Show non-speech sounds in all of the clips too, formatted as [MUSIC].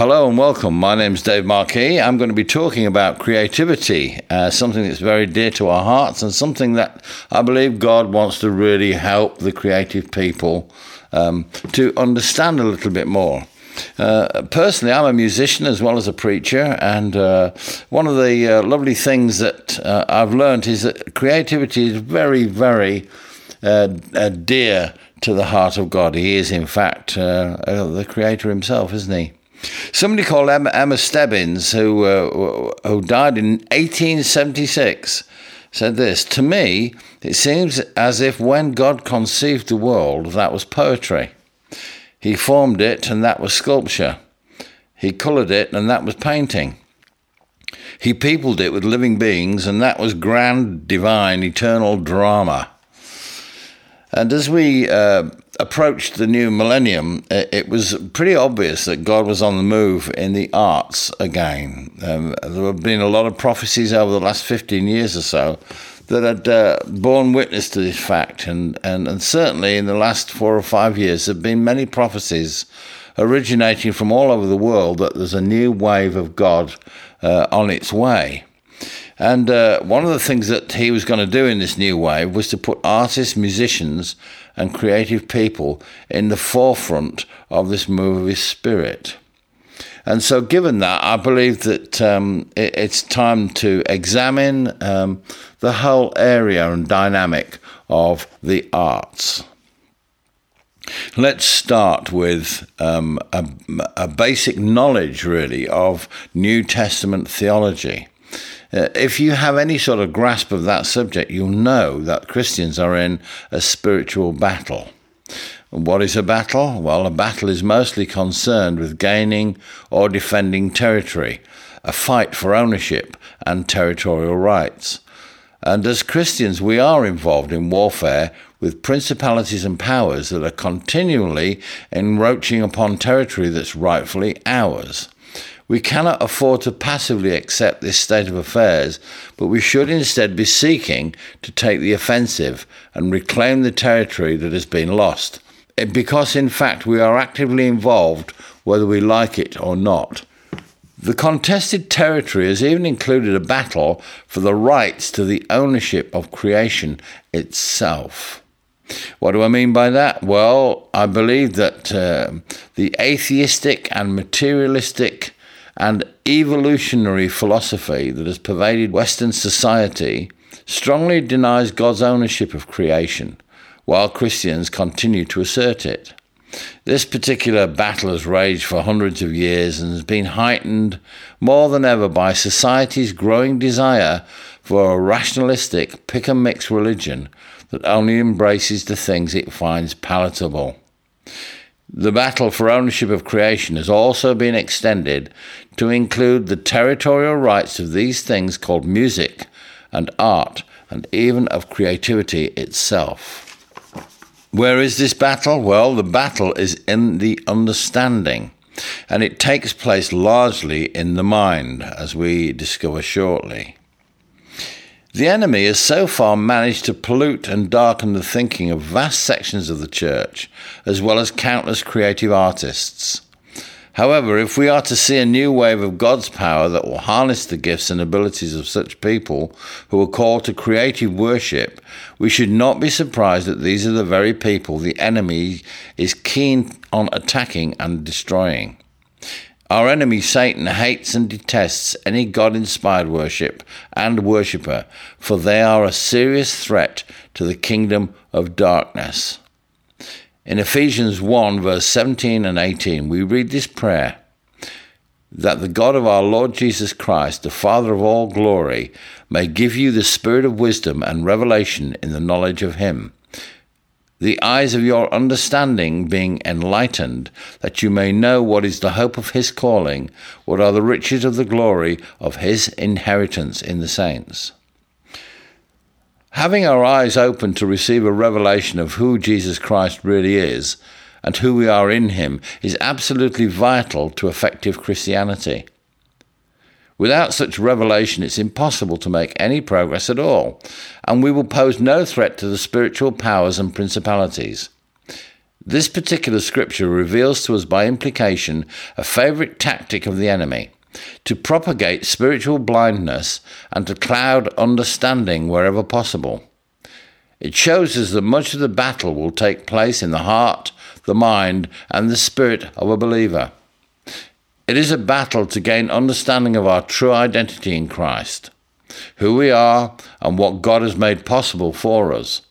Hello and welcome. My name's Dave Markee. I'm going to be talking about creativity, uh, something that's very dear to our hearts and something that I believe God wants to really help the creative people um, to understand a little bit more. Uh, personally, I'm a musician as well as a preacher, and uh, one of the uh, lovely things that uh, I've learned is that creativity is very, very uh, dear to the heart of God. He is, in fact, the Creator Himself, isn't He? Somebody called Emma, Emma Stebbins, who uh, who died in 1876, said this: "To me, it seems as if when God conceived the world, that was poetry. He formed it, and that was sculpture. He coloured it, and that was painting." He peopled it with living beings, and that was grand, divine, eternal drama. And as we uh, approached the new millennium, it was pretty obvious that God was on the move in the arts again. Um, there have been a lot of prophecies over the last 15 years or so that had uh, borne witness to this fact, and, and, and certainly in the last four or five years, there have been many prophecies originating from all over the world that there's a new wave of God uh, on its way. And uh, one of the things that he was going to do in this new wave was to put artists, musicians, and creative people in the forefront of this his spirit. And so, given that, I believe that um, it, it's time to examine um, the whole area and dynamic of the arts. Let's start with um, a, a, basic knowledge, really, of New Testament theology. Uh, if you have any sort of grasp of that subject, you'll know that Christians are in a spiritual battle. What is a battle? Well, a battle is mostly concerned with gaining or defending territory, a fight for ownership and territorial rights. And as Christians, we are involved in warfare with principalities and powers that are continually encroaching upon territory that's rightfully ours. We cannot afford to passively accept this state of affairs, but we should instead be seeking to take the offensive and reclaim the territory that has been lost. Eh, because, in fact, we are actively involved whether we like it or not. The contested territory has even included a battle for the rights to the ownership of creation itself. What do I mean by that? Well, I believe that uh, the atheistic and materialistic and evolutionary philosophy that has pervaded Western society strongly denies God's ownership of creation, while Christians continue to assert it. This particular battle has raged for hundreds of years and has been heightened more than ever by society's growing desire for a rationalistic pick and mix religion that only embraces the things it finds palatable. The battle for ownership of creation has also been extended to include the territorial rights of these things called music and art, and even of creativity itself. Where is this battle? Well, the battle is in the understanding, and it takes place largely in the mind, as we discover shortly. The enemy has so far managed to pollute and darken the thinking of vast sections of the church, as well as countless creative artists. However, if we are to see a new wave of God's power that will harness the gifts and abilities of such people who are called to creative worship, we should not be surprised that these are the very people the enemy is keen on attacking and destroying. Our enemy Satan hates and detests any God inspired worship and worshipper, for they are a serious threat to the kingdom of darkness. In Ephesians 1, verse 17 and 18, we read this prayer that the God of our Lord Jesus Christ, the Father of all glory, may give you the spirit of wisdom and revelation in the knowledge of Him the eyes of your understanding being enlightened, that you may know what is the hope of his calling, what are the riches of the glory of his inheritance in the saints. Having our eyes open to receive a revelation of who Jesus Christ really is and who we are in him is absolutely vital to effective Christianity. Without such revelation, it's impossible to make any progress at all, and we will pose no threat to the spiritual powers and principalities. This particular scripture reveals to us by implication a favorite tactic of the enemy to propagate spiritual blindness and to cloud understanding wherever possible. It shows us that much of the battle will take place in the heart, the mind, and the spirit of a believer. It is a battle to gain understanding of our true identity in Christ, who we are, and what God has made possible for us.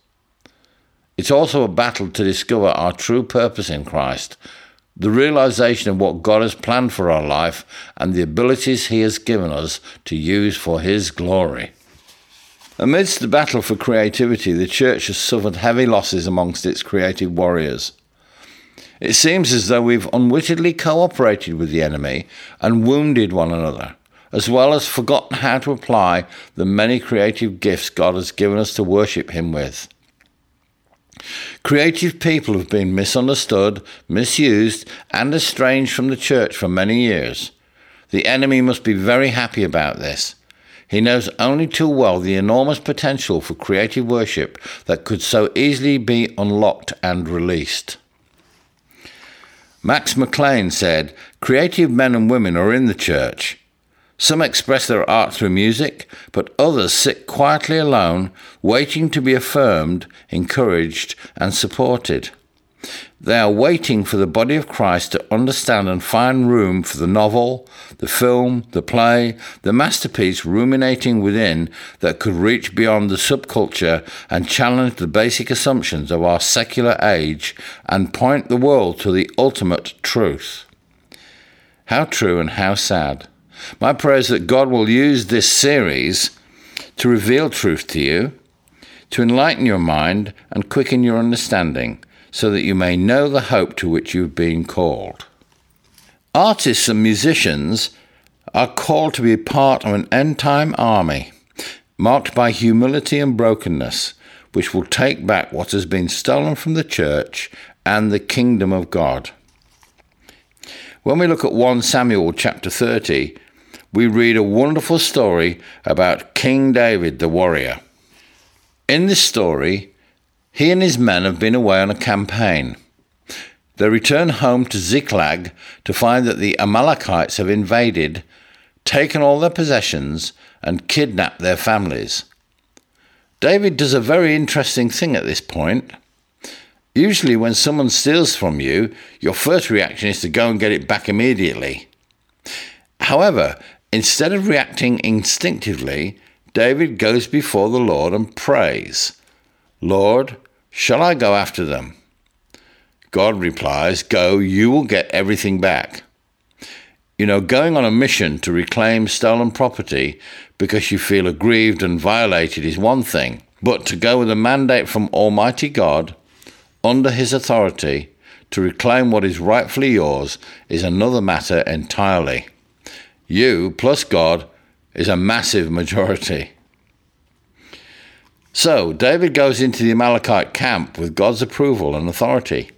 It's also a battle to discover our true purpose in Christ, the realization of what God has planned for our life, and the abilities He has given us to use for His glory. Amidst the battle for creativity, the church has suffered heavy losses amongst its creative warriors. It seems as though we've unwittingly cooperated with the enemy and wounded one another, as well as forgotten how to apply the many creative gifts God has given us to worship Him with. Creative people have been misunderstood, misused, and estranged from the church for many years. The enemy must be very happy about this. He knows only too well the enormous potential for creative worship that could so easily be unlocked and released. Max McLean said, Creative men and women are in the church. Some express their art through music, but others sit quietly alone, waiting to be affirmed, encouraged, and supported. They are waiting for the body of Christ to understand and find room for the novel, the film, the play, the masterpiece ruminating within that could reach beyond the subculture and challenge the basic assumptions of our secular age and point the world to the ultimate truth. How true and how sad. My prayer is that God will use this series to reveal truth to you, to enlighten your mind and quicken your understanding so that you may know the hope to which you've been called. Artists and musicians are called to be part of an end time army marked by humility and brokenness, which will take back what has been stolen from the church and the kingdom of God. When we look at 1 Samuel chapter 30, we read a wonderful story about King David the warrior. In this story, he and his men have been away on a campaign. They return home to Ziklag to find that the Amalekites have invaded, taken all their possessions, and kidnapped their families. David does a very interesting thing at this point. Usually, when someone steals from you, your first reaction is to go and get it back immediately. However, instead of reacting instinctively, David goes before the Lord and prays, Lord, shall I go after them? God replies, Go, you will get everything back. You know, going on a mission to reclaim stolen property because you feel aggrieved and violated is one thing, but to go with a mandate from Almighty God, under His authority, to reclaim what is rightfully yours is another matter entirely. You plus God is a massive majority. So, David goes into the Amalekite camp with God's approval and authority.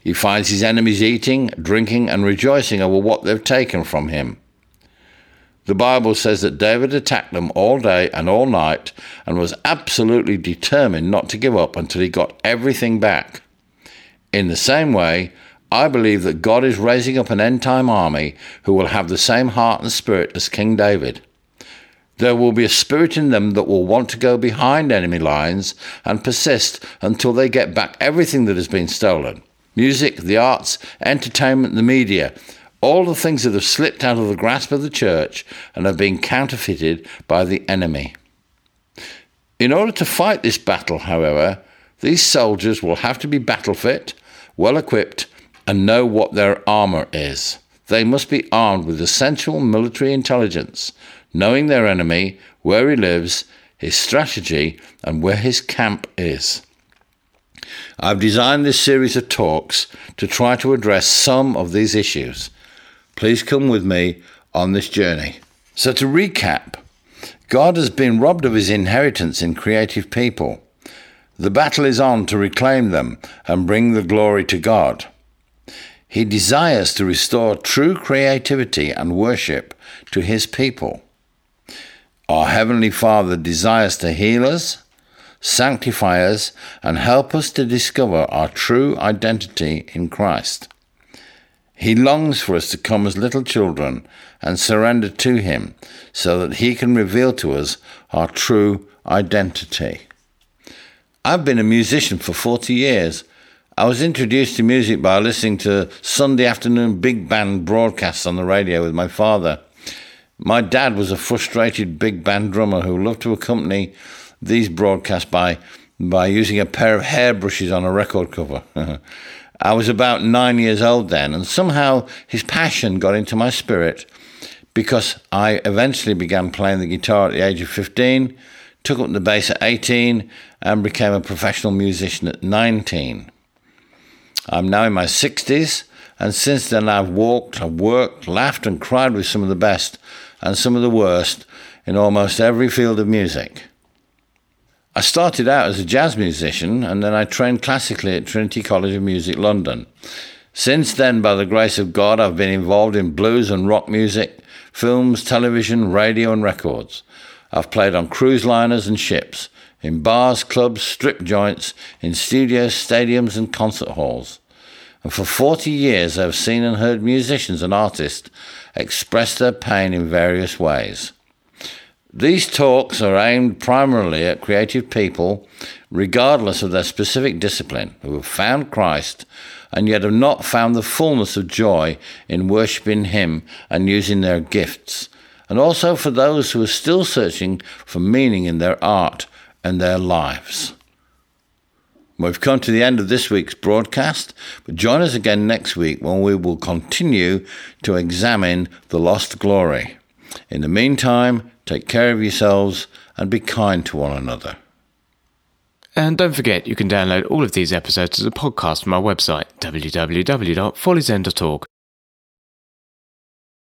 He finds his enemies eating, drinking, and rejoicing over what they've taken from him. The Bible says that David attacked them all day and all night and was absolutely determined not to give up until he got everything back. In the same way, I believe that God is raising up an end time army who will have the same heart and spirit as King David. There will be a spirit in them that will want to go behind enemy lines and persist until they get back everything that has been stolen music, the arts, entertainment, the media, all the things that have slipped out of the grasp of the church and have been counterfeited by the enemy. In order to fight this battle, however, these soldiers will have to be battle fit, well equipped, and know what their armour is. They must be armed with essential military intelligence, knowing their enemy, where he lives, his strategy, and where his camp is. I've designed this series of talks to try to address some of these issues. Please come with me on this journey. So, to recap, God has been robbed of his inheritance in creative people. The battle is on to reclaim them and bring the glory to God. He desires to restore true creativity and worship to his people. Our Heavenly Father desires to heal us, sanctify us, and help us to discover our true identity in Christ. He longs for us to come as little children and surrender to Him so that He can reveal to us our true identity. I've been a musician for 40 years. I was introduced to music by listening to Sunday afternoon big band broadcasts on the radio with my father. My dad was a frustrated big band drummer who loved to accompany these broadcasts by, by using a pair of hairbrushes on a record cover. [LAUGHS] I was about nine years old then, and somehow his passion got into my spirit because I eventually began playing the guitar at the age of 15, took up the bass at 18, and became a professional musician at 19. I'm now in my 60s, and since then I've walked, I've worked, laughed, and cried with some of the best and some of the worst in almost every field of music. I started out as a jazz musician and then I trained classically at Trinity College of Music, London. Since then, by the grace of God, I've been involved in blues and rock music, films, television, radio, and records. I've played on cruise liners and ships, in bars, clubs, strip joints, in studios, stadiums, and concert halls. And for 40 years, I've seen and heard musicians and artists express their pain in various ways. These talks are aimed primarily at creative people, regardless of their specific discipline, who have found Christ and yet have not found the fullness of joy in worshipping Him and using their gifts, and also for those who are still searching for meaning in their art and their lives. We've come to the end of this week's broadcast, but join us again next week when we will continue to examine the lost glory. In the meantime, take care of yourselves and be kind to one another. And don't forget, you can download all of these episodes as a podcast from our website, www.folliesend.org,